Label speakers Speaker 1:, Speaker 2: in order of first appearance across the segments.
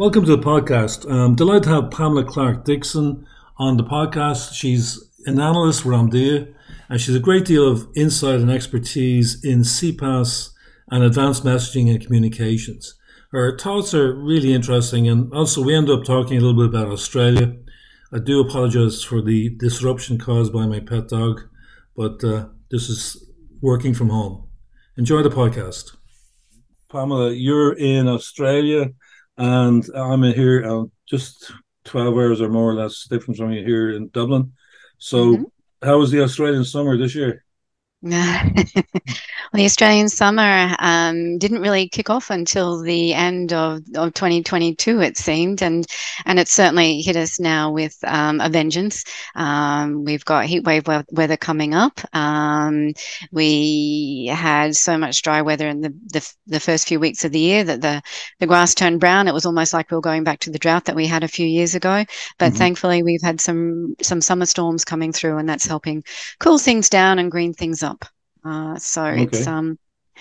Speaker 1: Welcome to the podcast. I'm delighted to have Pamela Clark Dixon on the podcast. She's an analyst with Omdia, and she's a great deal of insight and expertise in CPaaS and advanced messaging and communications. Her thoughts are really interesting, and also we end up talking a little bit about Australia. I do apologize for the disruption caused by my pet dog, but uh, this is working from home. Enjoy the podcast. Pamela, you're in Australia, and I'm in here uh, just 12 hours or more or less different from you here in Dublin. So, mm-hmm. how was the Australian summer this year?
Speaker 2: Well, the Australian summer um, didn't really kick off until the end of, of 2022, it seemed, and and it's certainly hit us now with um, a vengeance. Um, we've got heatwave weather coming up. Um, we had so much dry weather in the, the, the first few weeks of the year that the the grass turned brown. It was almost like we were going back to the drought that we had a few years ago. But mm-hmm. thankfully, we've had some some summer storms coming through, and that's helping cool things down and green things up. Uh, so okay. it's um,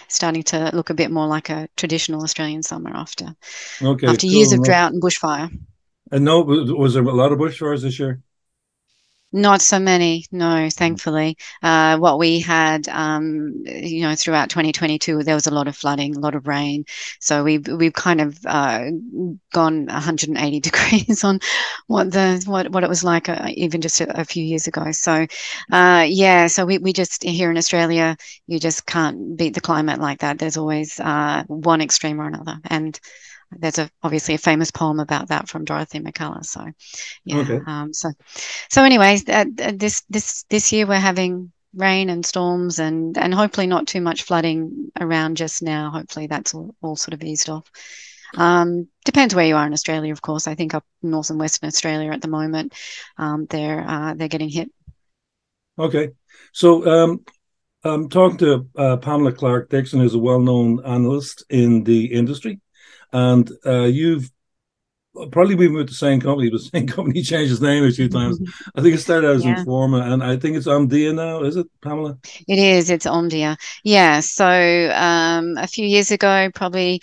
Speaker 2: starting to look a bit more like a traditional Australian summer after okay, after cool. years of drought and bushfire.
Speaker 1: And no, was there a lot of bushfires this year?
Speaker 2: Not so many, no, thankfully. Uh, what we had, um, you know, throughout 2022, there was a lot of flooding, a lot of rain. So we've we've kind of uh, gone 180 degrees on what the what what it was like uh, even just a, a, few years ago. So, uh, yeah, so we we just here in Australia, you just can't beat the climate like that. There's always uh, one extreme or another, and there's a obviously a famous poem about that from Dorothy Mackellar. So, yeah. Okay. Um, so, so anyways, uh, this this this year we're having rain and storms and and hopefully not too much flooding around just now. Hopefully that's all, all sort of eased off. Um, depends where you are in Australia, of course. I think up north and western Australia at the moment, um, they're uh, they're getting hit.
Speaker 1: Okay, so um, I'm talking to uh, Pamela Clark Dixon, who's a well-known analyst in the industry and uh, you've probably been with the same company, but the same company changed its name a few times. I think it started out as yeah. Informa, and I think it's Omdia now. Is it, Pamela?
Speaker 2: It is. It's Omdia. Yeah. So um, a few years ago, probably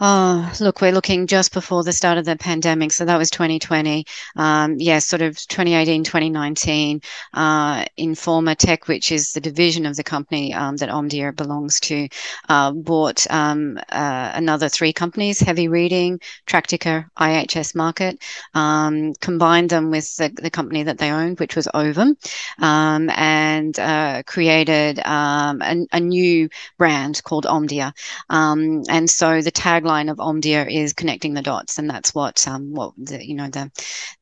Speaker 2: Oh, look, we're looking just before the start of the pandemic. So that was 2020. Um, yeah, sort of 2018, 2019. Uh, Informa Tech, which is the division of the company um, that Omdia belongs to, uh, bought um, uh, another three companies Heavy Reading, Tractica, IHS Markit, um, combined them with the, the, company that they owned, which was Ovum, um, and uh, created um, a, a, new brand called Omdia. and so the tag tagline of Omdia is connecting the dots, and that's what um, what the, you know the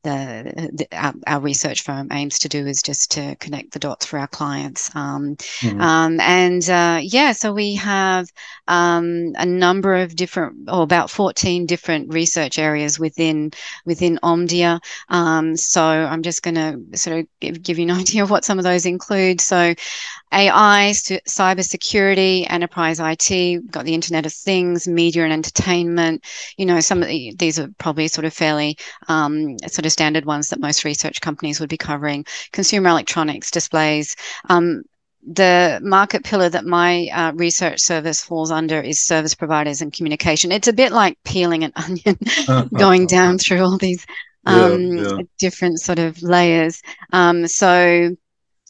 Speaker 2: the, the our, our, research firm aims to do is just to connect the dots for our clients. Um, mm-hmm. um, and uh, yeah, so we have um, a number of different, or about fourteen different research areas within within Omdia. Um, so I'm just going to sort of give, give you an idea of what some of those include. So AI, cyber security, enterprise IT, got the Internet of Things, media and entertainment. You know, some of the, these are probably sort of fairly um, sort of standard ones that most research companies would be covering. Consumer electronics, displays. Um, the market pillar that my uh, research service falls under is service providers and communication. It's a bit like peeling an onion, going down through all these um, yeah, yeah. different sort of layers. Um, so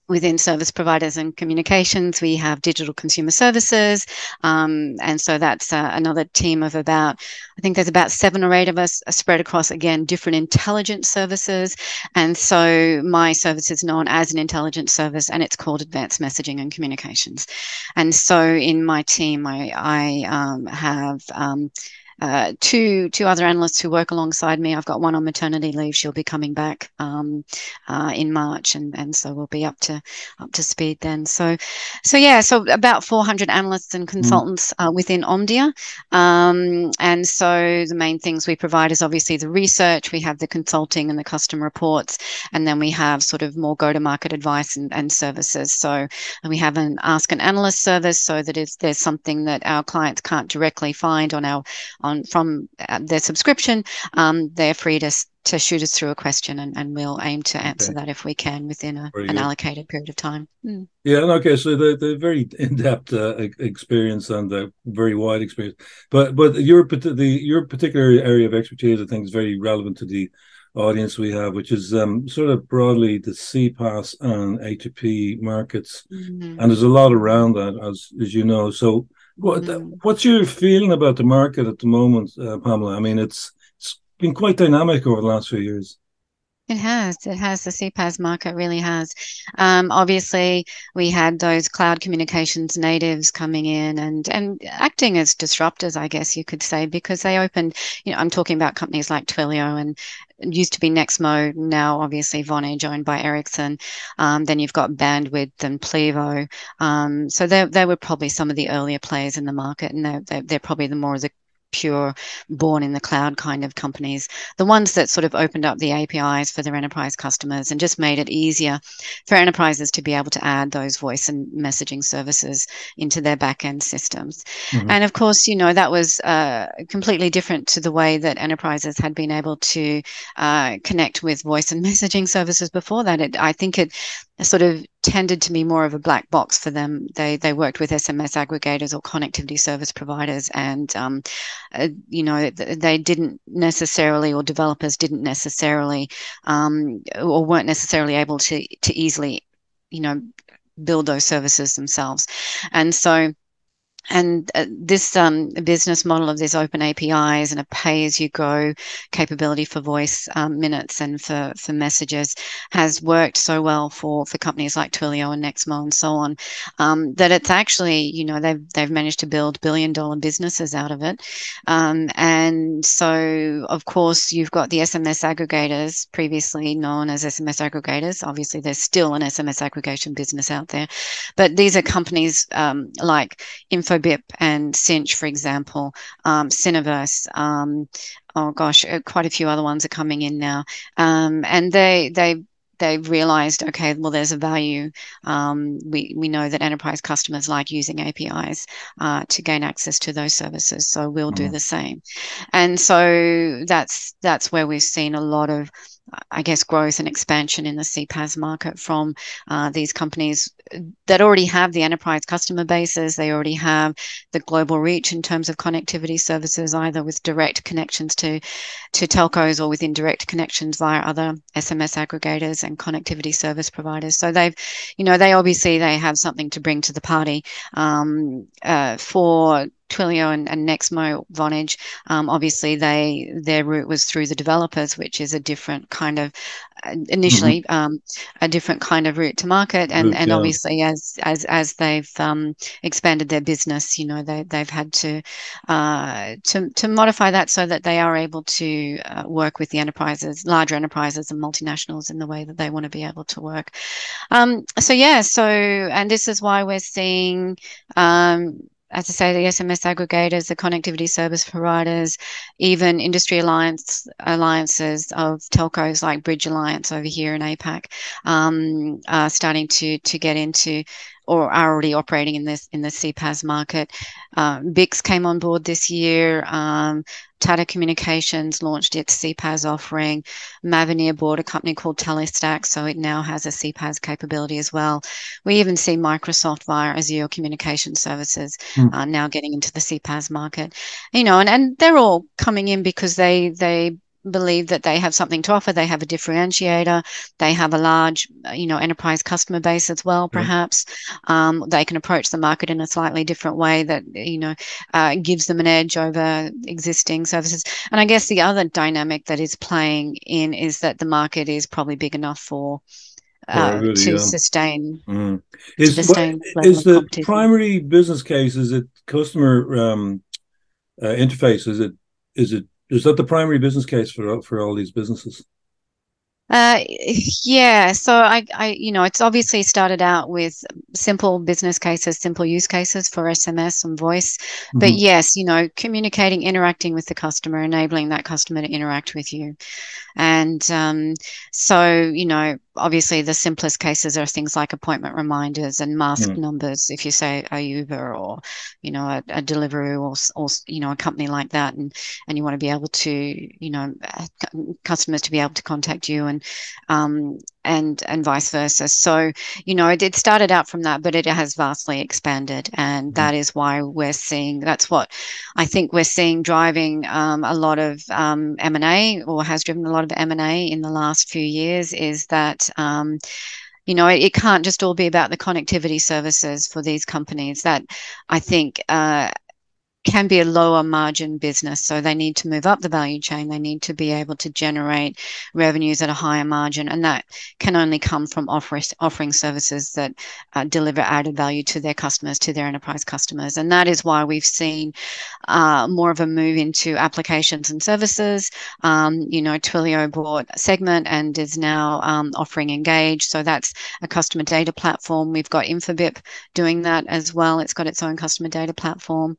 Speaker 2: within service providers and communications, we have digital consumer services. Um, and so that's uh, another team of about, I think there's about seven or eight of us spread across, again, different intelligence services. And so my service is known as an intelligence service and it's called advanced messaging and communications. And so in my team, I, I um, have um, uh, two two other analysts who work alongside me. I've got one on maternity leave. She'll be coming back um, uh, in March, and and so we'll be up to up to speed then. So so yeah, so about 400 analysts and mm. consultants mm. uh, within Omdia, um, and so the main things we provide is obviously the research. We have the consulting and the custom reports, and then we have sort of more go to market advice and, and services. So we have an ask an analyst service, so that if there's something that our clients can't directly find on our on from uh, their subscription, um, they're free to to shoot us through a question and, and we'll aim to answer okay. that if we can within a, an allocated period of time.
Speaker 1: Mm. Yeah, okay, so the the very in-depth uh, experience and the very wide experience, but but your the your particular area of expertise, I think, is very relevant to the audience we have, which is um, sort of broadly the CPaaS and A2P markets, mm-hmm. and there's a lot around that, as as you know. So, what mm-hmm. what's your feeling about the market at the moment, uh, Pamela? I mean, it's it's been quite dynamic over the last few years.
Speaker 2: It has. It has. The CPaaS market really has. Um, obviously, we had those cloud communications natives coming in and and acting as disruptors, I guess you could say, because they opened. You know, I'm talking about companies like Twilio and used to be Nexmo, now obviously Vonage owned by Ericsson. Um, then you've got Bandwidth and Plivo. Um, so they they were probably some of the earlier players in the market, and they're, they're, they're probably the more of the pure born in the cloud kind of companies, the ones that sort of opened up the APIs for their enterprise customers and just made it easier for enterprises to be able to add those voice and messaging services into their back-end systems. Mm-hmm. And of course, you know, that was uh, completely different to the way that enterprises had been able to uh, connect with voice and messaging services before that. It, I think it sort of tended to be more of a black box for them. They they worked with SMS aggregators or connectivity service providers, and um, uh, you know they didn't necessarily, or developers didn't necessarily, um, or weren't necessarily able to to easily, you know, build those services themselves, and so and uh, this um, business model of this open APIs and a pay as you go capability for voice um, minutes and for, for messages has worked so well for, for companies like Twilio and Nexmo and so on um, that it's actually, you know, they've, they've managed to build billion dollar businesses out of it. Um, and so, of course, you've got the SMS aggregators, previously known as SMS aggregators. Obviously, there's still an SMS aggregation business out there, but these are companies um, like Info Infobip and Sinch, for example, um, Syniverse. Um, oh gosh, uh, quite a few other ones are coming in now, um, and they they they've realized, okay, well, there's a value. Um, we, we know that enterprise customers like using APIs uh, to gain access to those services, so we'll mm-hmm. do the same. And so that's that's where we've seen a lot of I guess, growth and expansion in the CPaaS market from uh, these companies that already have the enterprise customer bases. They already have the global reach in terms of connectivity services, either with direct connections to, to telcos or with indirect connections via other SMS aggregators and connectivity service providers. So they've, you know, they obviously they have something to bring to the party um, uh, for Twilio and, and Nexmo Vonage, um, obviously they their route was through the developers, which is a different kind of uh, initially mm-hmm. um, a different kind of route to market, and and yeah. obviously as as as they've um, expanded their business, you know they they've had to uh, to to modify that so that they are able to uh, work with the enterprises, larger enterprises and multinationals in the way that they want to be able to work. Um, so yeah, so and this is why we're seeing um, as I say, the SMS aggregators, the connectivity service providers, even industry alliance alliances of telcos like Bridge Alliance over here in APAC, um, are starting to to get into or are already operating in this in the CPaaS market. Uh, BICS came on board this year. Um, Tata Communications launched its CPaaS offering. Mavenir bought a company called Telestax, so it now has a CPaaS capability as well. We even see Microsoft via Azure Communication Services mm. uh, now getting into the CPaaS market. You know, and, and they're all coming in because they they believe that they have something to offer. They have a differentiator. They have a large, uh, you know, enterprise customer base as well. Perhaps um, they can approach the market in a slightly different way that you know uh, gives them an edge over existing services. And I guess the other dynamic that is playing in is that the market is probably big enough for. Uh, really, to, sustain,
Speaker 1: mm. is, to sustain. is the primary business case? Is it customer um, uh, interface? Is it is it is that the primary business case for for all these businesses?
Speaker 2: Uh, yeah. So I, I, you know, it's obviously started out with simple business cases, simple use cases for SMS and voice. Mm-hmm. But yes, you know, communicating, interacting with the customer, enabling that customer to interact with you. And um, so, you know, obviously the simplest cases are things like appointment reminders and mask mm. numbers. If you say a Uber or, you know, a, a Deliveroo or, or, you know, a company like that, and and you want to be able to, you know, customers to be able to contact you and um, and and vice versa. So you know, it, it started out from that, but it has vastly expanded, and mm. that is why we're seeing. That's what I think we're seeing driving um, a lot of um, M and A, or has driven a lot of M and A in the last few years. Is that um, you know, it, it, can't just all be about the connectivity services for these companies. That I think uh, can be a lower margin business. So they need to move up the value chain. They need to be able to generate revenues at a higher margin. And that can only come from offer, offering services that uh, deliver added value to their customers, to their enterprise customers. And that is why we've seen uh, more of a move into applications and services. Um, you know, Twilio bought Segment and is now um, offering Engage. So that's a customer data platform. We've got Infobip doing that as well. It's got its own customer data platform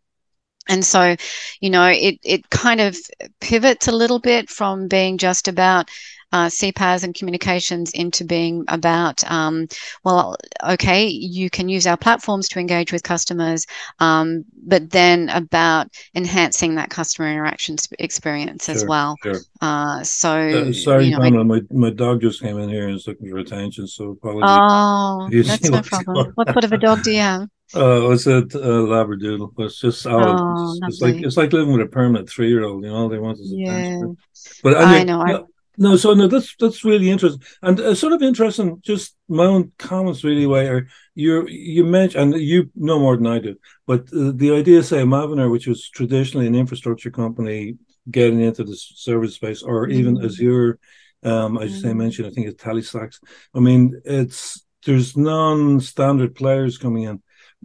Speaker 2: and so you know it it kind of pivots a little bit from being just about uh, CPaaS and communications into being about, um, well, okay, you can use our platforms to engage with customers, um, but then about enhancing that customer interaction experience sure, as well. Sure. Uh, so,
Speaker 1: uh, sorry, you know, Pamela, my, my dog just came in here and is looking for attention, so apologies.
Speaker 2: Oh, that's no problem. What sort of a dog do you have?
Speaker 1: Uh, it's a, a labradoodle. It's just oh, oh it's, it's, like it's like living with a permanent three year old. You know, all they want is yeah. attention. But
Speaker 2: I know. I,
Speaker 1: no, so no, that's that's really interesting, and uh, sort of interesting. Just my own comments, really. Where you you mentioned, and you know more than I do, but uh, the idea, say, Mavenir, which was traditionally an infrastructure company, getting into the service space, or mm-hmm. even Azure, um, as you mm-hmm. mentioned, I think it's Telestax. I mean, it's there's non-standard players coming in.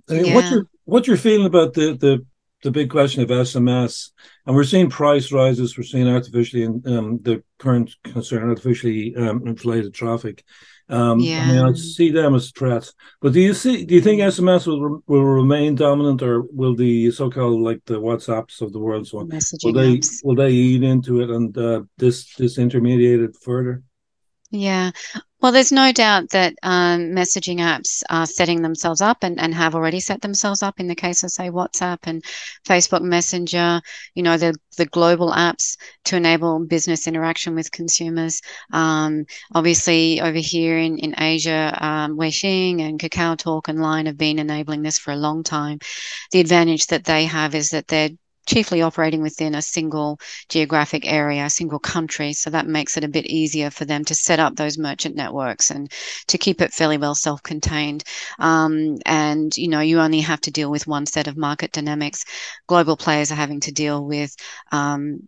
Speaker 1: I mean, yeah. What's your what's your feeling about the the the big question of SMS, and we're seeing price rises. We're seeing artificially, um, the current concern, artificially um, inflated traffic. Um, yeah. I mean, I see them as threats. But do you see? Do you think SMS will will remain dominant, or will the so-called like the WhatsApps of the world, so on, will they apps. will they eat into it and uh, this disintermediate it further?
Speaker 2: Yeah. Well, there's no doubt that um, messaging apps are setting themselves up and, and have already set themselves up in the case of, say, WhatsApp and Facebook Messenger, you know, the, the global apps to enable business interaction with consumers. Um, obviously, over here in, in Asia, um, Weixin and Kakao Talk and Line have been enabling this for a long time. The advantage that they have is that they're chiefly operating within a single geographic area, a single country. So that makes it a bit easier for them to set up those merchant networks and to keep it fairly well self-contained. Um, and you know, you only have to deal with one set of market dynamics. Global players are having to deal with um,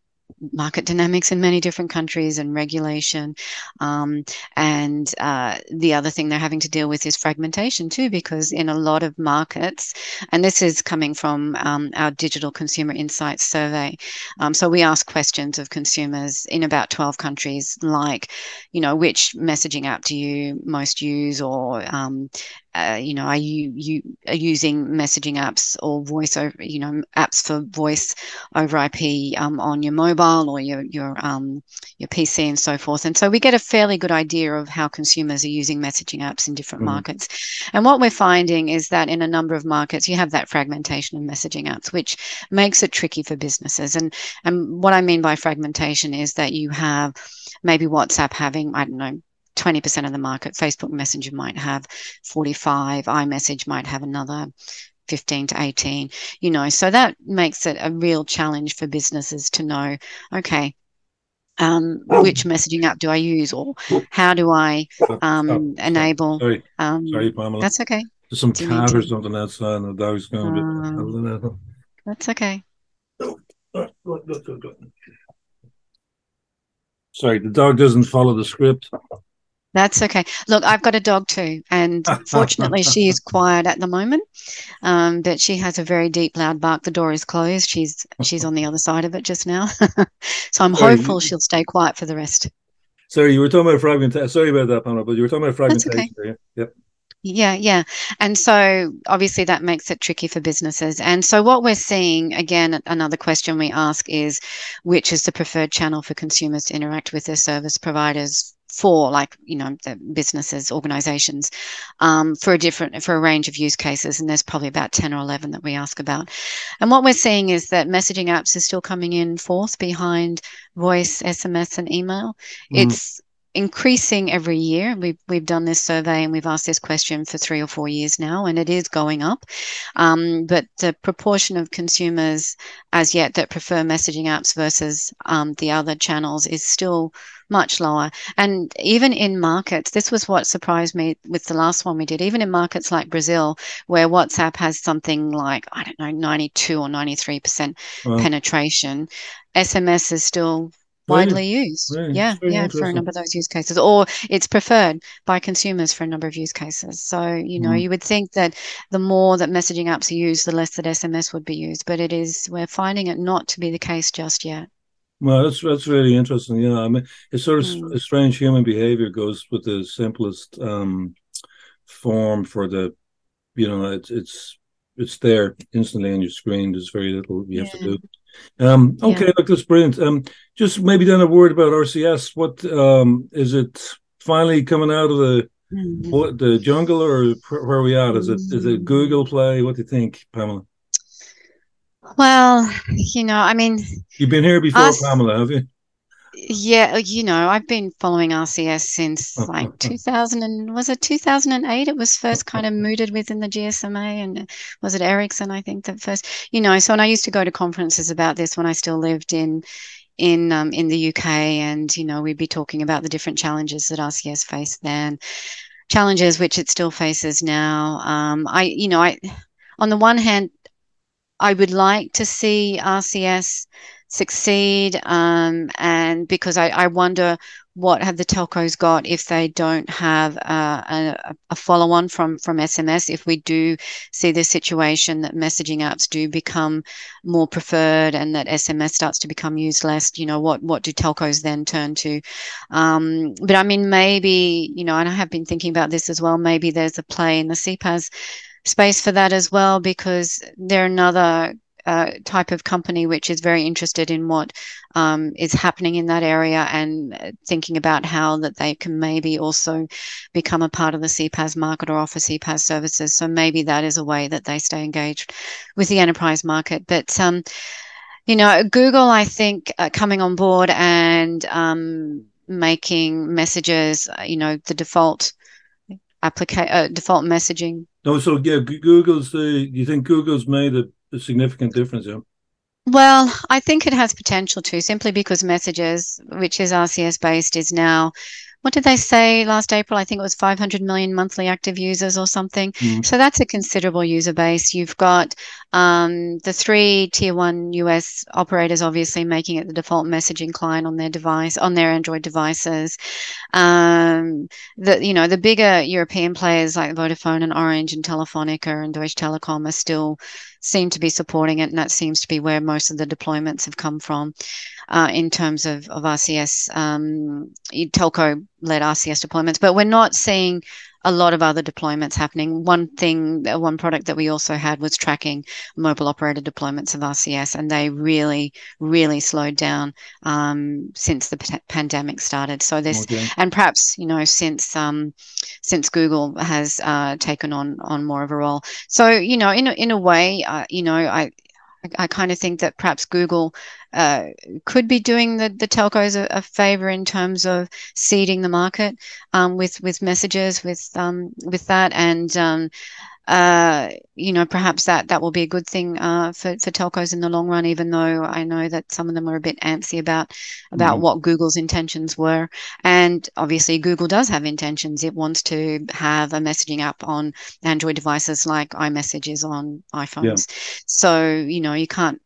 Speaker 2: market dynamics in many different countries and regulation. Um, and uh, the other thing they're having to deal with is fragmentation too, because in a lot of markets, and this is coming from um, our digital consumer insights survey. Um, so we ask questions of consumers in about 12 countries, like, you know, which messaging app do you most use, or um, uh, you know, are you you are using messaging apps or voice over, you know, apps for voice over IP um, on your mobile or your your um, your PC and so forth. And so we get a fairly good idea of how consumers are using messaging apps in different mm-hmm. markets. And what we're finding is that in a number of markets, you have that fragmentation of messaging apps, which makes it tricky for businesses. And and what I mean by fragmentation is that you have maybe WhatsApp having I don't know 20% of the market. Facebook Messenger might have 45, iMessage might have another 15 to 18, you know, so that makes it a real challenge for businesses to know, okay, um, which messaging app do I use or how do I um, oh, enable?
Speaker 1: Sorry, um, sorry, Pamela.
Speaker 2: That's okay.
Speaker 1: There's some cat or something outside and the dog's going
Speaker 2: a bit. That's okay.
Speaker 1: Sorry, the dog doesn't follow the script.
Speaker 2: That's okay. Look, I've got a dog too, and fortunately, she is quiet at the moment. Um, but she has a very deep, loud bark. The door is closed. She's she's on the other side of it just now, so I'm Sorry. hopeful she'll stay quiet for the rest.
Speaker 1: Sorry, you were talking about fragmentation. Sorry about that, Pamela, but you were talking about fragmentation. Okay. Yep.
Speaker 2: Yeah, yeah. And so obviously that makes it tricky for businesses. And so what we're seeing, again, another question we ask is which is the preferred channel for consumers to interact with their service providers for like you know the businesses organizations um, for a different for a range of use cases and there's probably about 10 or 11 that we ask about and what we're seeing is that messaging apps are still coming in fourth behind voice sms and email mm. it's increasing every year. We've, we've done this survey and we've asked this question for three or four years now, and it is going up. Um, but the proportion of consumers as yet that prefer messaging apps versus um, the other channels is still much lower. And even in markets, this was what surprised me with the last one we did, even in markets like Brazil, where WhatsApp has something like, I don't know, 92 or 93% wow. penetration, SMS is still widely used. yeah, yeah, for a number of those use cases, or it's preferred by consumers for a number of use cases. So you know, mm. you would think that the more that messaging apps are used, the less that SMS would be used. But it is we're finding it not to be the case just yet.
Speaker 1: Well, that's that's really interesting. Yeah, I mean, it's sort of mm. strange human behavior goes with the simplest um, form for the, you know, it's it's it's there instantly on your screen. There's very little you yeah. have to do. Um, okay, yeah. look, that's brilliant. Um, just maybe then a word about RCS. What um, is it finally coming out of the mm-hmm. what, the jungle, or where are we at? Is it is it Google Play? What do you think, Pamela?
Speaker 2: Well, you know, I mean,
Speaker 1: you've been here before, us, Pamela, have you?
Speaker 2: Yeah, you know, I've been following RCS since like 2000 and was it 2008? It was first kind of mooted within the GSMA, and was it Ericsson? I think that first, you know. So, and I used to go to conferences about this when I still lived in in um, in the UK, and you know, we'd be talking about the different challenges that RCS faced then, challenges which it still faces now. Um, I, you know, I on the one hand, I would like to see RCS succeed. Um, and because I, I, wonder what have the telcos got if they don't have a, a follow on from, from SMS, if we do see the situation that messaging apps do become more preferred and that SMS starts to become used less, you know, what, what do telcos then turn to? Um, but I mean, maybe, you know, and I have been thinking about this as well, maybe there's a play in the CPaaS space for that as well because they're another uh, type of company which is very interested in what um, is happening in that area and thinking about how that they can maybe also become a part of the CPaaS market or offer CPaaS services. So maybe that is a way that they stay engaged with the enterprise market. But um, you know, Google, I think, uh, coming on board and um, making messages, uh, you know, the default application, uh, default messaging.
Speaker 1: No, so yeah, Google's the. Do you think Google's made a a significant difference, yeah.
Speaker 2: Well, I think it has potential to, simply because Messages, which is RCS based, is now what did they say last April? I think it was 500 million monthly active users or something. Mm. So that's a considerable user base. You've got um, the three tier one US operators, obviously making it the default messaging client on their device, on their Android devices. Um, the you know the bigger European players like Vodafone and Orange and Telefonica and Deutsche Telekom are still seem to be supporting it, and that seems to be where most of the deployments have come from uh, in terms of, of RCS, um, telco led RCS deployments. But we're not seeing a lot of other deployments happening. One thing, uh, one product that we also had was tracking mobile operator deployments of RCS, and they really, really slowed down um, since the p- pandemic started. So this, okay. and perhaps you know, since um, since Google has uh, taken on on more of a role. So you know, in a, in a way, uh, you know, I I kind of think that perhaps Google uh, could be doing the, the telcos a, a, favor in terms of seeding the market um, with with messages with um, with that. And um, you know perhaps that that will be a good thing uh, for for telcos in the long run. Even though I know that some of them are a bit antsy about about mm. what Google's intentions were, and obviously Google does have intentions. It wants to have a messaging app on Android devices like iMessage is on iPhones. Yeah. So you know you can't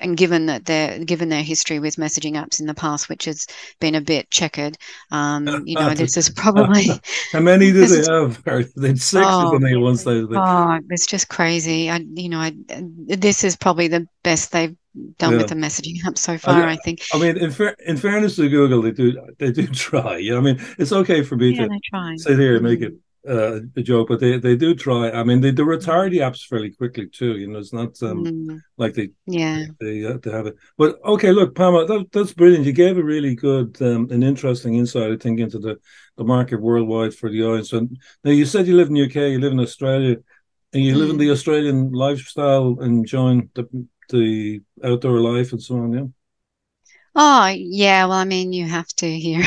Speaker 2: and given that they're given their history with messaging apps in the past, which has been a bit checkered, um, you know, this is probably
Speaker 1: how many do they have? They six oh, than they once they.
Speaker 2: Oh, it's just crazy. I, you know, I, this is probably the best they've done yeah. with the messaging app so far. I, I think.
Speaker 1: I mean, in, fair, in fairness to Google, they do they do try. You know, I mean, it's okay for me yeah, to sit here and make it uh, a joke, but they, they do try. I mean, they, they retire the apps fairly quickly too. You know, it's not um, mm. like they
Speaker 2: yeah
Speaker 1: they uh, they have it. But okay, look, Pamela, that, that's brilliant. You gave a really good um, and interesting insight, I think, into the, the market worldwide for the audience. And now you said you live in the UK, you live in Australia, and you mm. live in the mm. Australian lifestyle, enjoying the the outdoor life and so on. Yeah.
Speaker 2: Oh yeah, well, I mean, you have to here.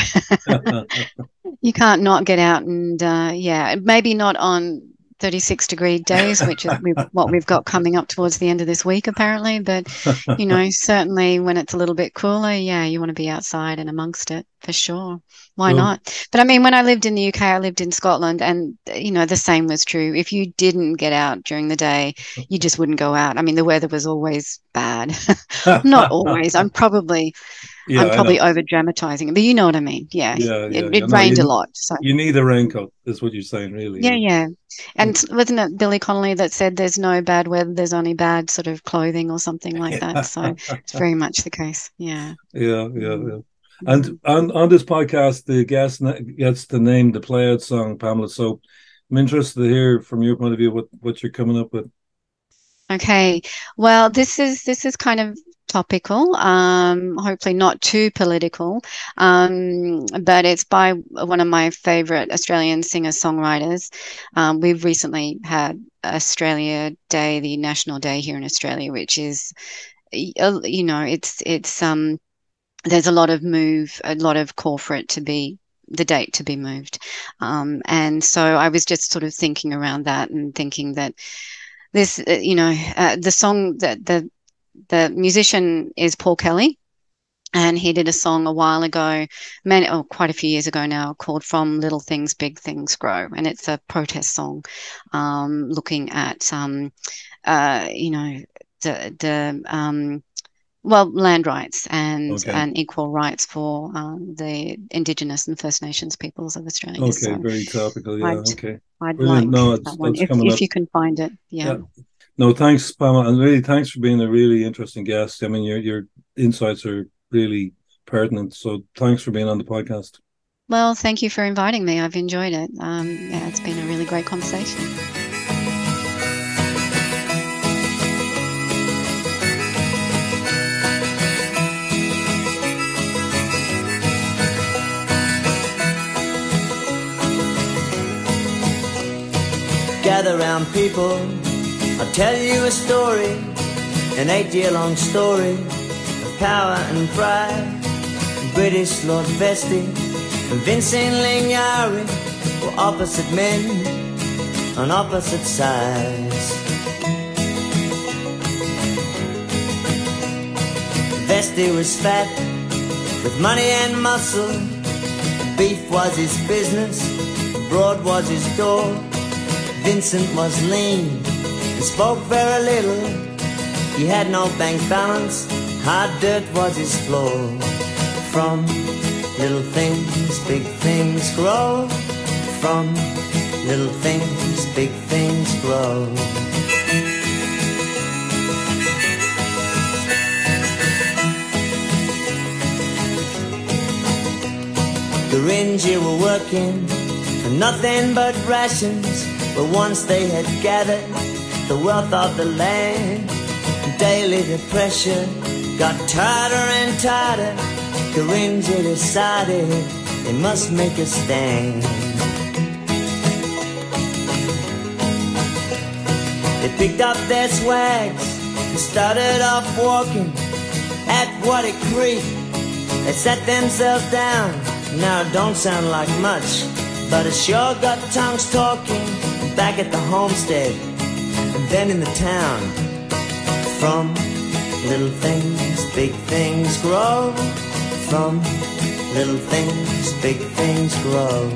Speaker 2: you can't not get out and uh, yeah, maybe not on 36 degree days, which is what we've got coming up towards the end of this week, apparently. But, you know, certainly when it's a little bit cooler, yeah, you want to be outside and amongst it for sure. Why not? But I mean, when I lived in the UK, I lived in Scotland, and, you know, the same was true. If you didn't get out during the day, you just wouldn't go out. I mean, the weather was always bad. not always. I'm probably yeah, I'm probably over dramatizing it, but you know what I mean. Yeah, yeah, yeah it, it rained
Speaker 1: you,
Speaker 2: a lot. So
Speaker 1: you need a raincoat, is what you're saying, really.
Speaker 2: Yeah, yeah. And wasn't it Billy Connolly that said, "There's no bad weather, there's only bad sort of clothing or something like that." So it's very much the case. Yeah.
Speaker 1: Yeah, yeah, yeah. Mm. And on on this podcast, the guest gets to name the play out song, Pamela. So I'm interested to hear from your point of view what what you're coming up with.
Speaker 2: Okay. Well, this is this is kind of topical, um, hopefully not too political, um, but it's by one of my favorite Australian singer songwriters. Um, we've recently had Australia Day, the National Day here in Australia, which is, you know, it's it's um, there's a lot of move, a lot of call for it to be the date to be moved, um, and so I was just sort of thinking around that and thinking that this, uh, you know, uh, the song that the the musician is Paul Kelly, and he did a song a while ago, many, oh, quite a few years ago now, called "From Little Things, Big Things Grow," and it's a protest song, um, looking at, um, uh, you know, the the um, well, land rights and okay. and equal rights for um, the Indigenous and First Nations peoples of Australia.
Speaker 1: Okay, so very topical. Yeah, I'd, okay.
Speaker 2: I'd Brilliant. like no, that one if, if you can find it. Yeah. yeah.
Speaker 1: No, thanks, Pamela, and really thanks for being a really interesting guest. I mean, your your insights are really pertinent. So thanks for being on the podcast.
Speaker 2: Well, thank you for inviting me. I've enjoyed it. Um, yeah, it's been a really great conversation.
Speaker 3: Gather round people I'll tell you a story, an eight year long story of power and pride. British Lord Vestey and Vincent Lingiari were opposite men on opposite sides. Vestey was fat with money and muscle. Beef was his business, broad was his door. Vincent was lean he spoke very little. He had no bank balance. Hard dirt was his floor. From little things, big things grow. From little things, big things grow. The Gurindji were working for nothing but rations, but once they had gathered the wealth of the land. Daily depression got tighter and tighter. The Gurindji decided they must make a stand. They picked up their swags and started off walking at Wattie Creek. They sat themselves down. Now it don't sound like much, but it sure got tongues talking back at the homestead then in the town. From little things, big things grow. From little things, big things grow.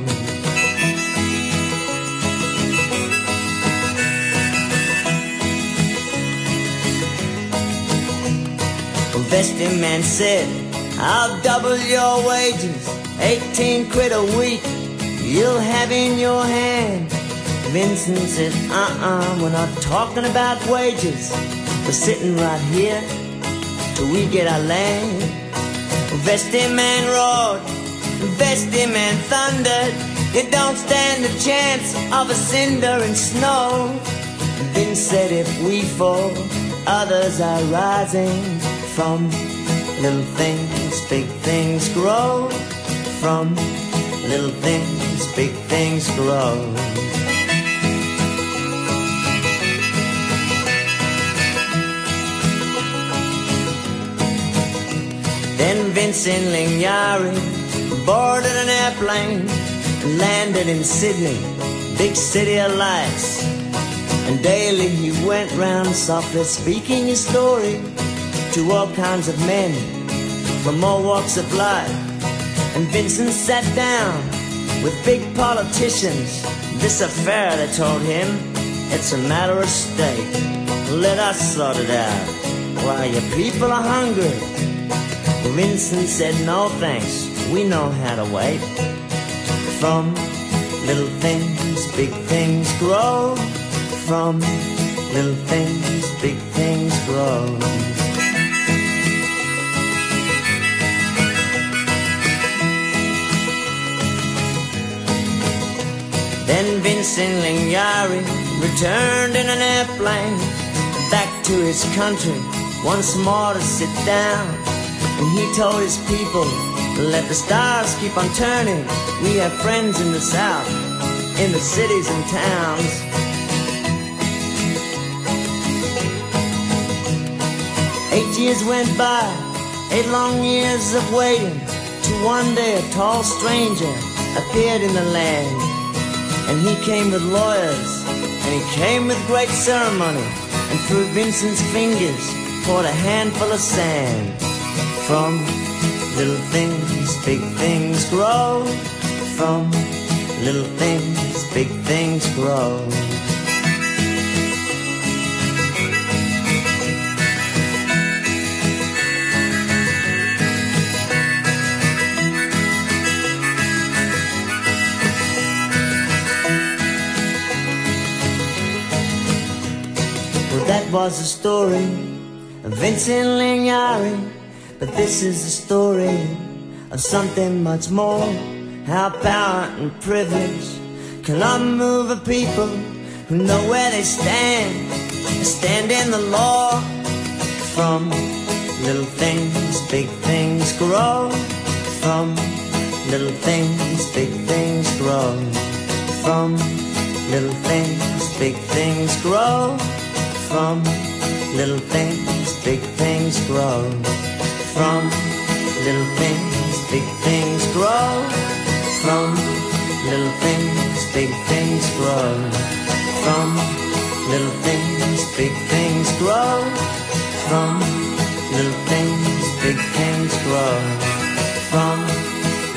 Speaker 3: Well, Vestey Man said, I'll double your wages, 18 quid a week. You'll have in your hand Vincent said, uh-uh, we're not talking about wages. We're sitting right here till we get our land. Vestey man roared, Vestey man thundered, you don't stand a chance of a cinder and snow. Then said if we fall, others are rising from little things, big things grow. From little things, big things grow. Then Vincent Lingiari boarded an airplane and landed in Sydney, big city of lights. And daily he went round softly speaking his story to all kinds of men from all walks of life. And Vincent sat down with big politicians. This affair, they told him, it's a matter of state. Let us sort it out. Why, your people are hungry. Vincent said, no thanks, we know how to wait. From little things, big things grow. From little things, big things grow. Then Vincent Lingiari returned in an airplane back to his country once more to sit down. And he told his people, let the stars keep on turning. We have friends in the south, in the cities and towns. Eight years went by, eight long years of waiting, till one day a tall stranger appeared in the land. And he came with lawyers, and he came with great ceremony, and through Vincent's fingers poured a handful of sand. From little things, big things grow. From little things, big things grow. Well, that was the story of Vincent Lingiari. But this is the story of something much more. How power and privilege can unmove a people who know where they stand. Stand in the law. From little things, big things grow. From little things, big things grow. From little things, big things grow. From little things, big things grow. From little things, big things grow. From little things, big things grow. From little things, big things grow. From little things, big things grow. From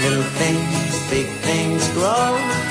Speaker 3: little things, big things grow.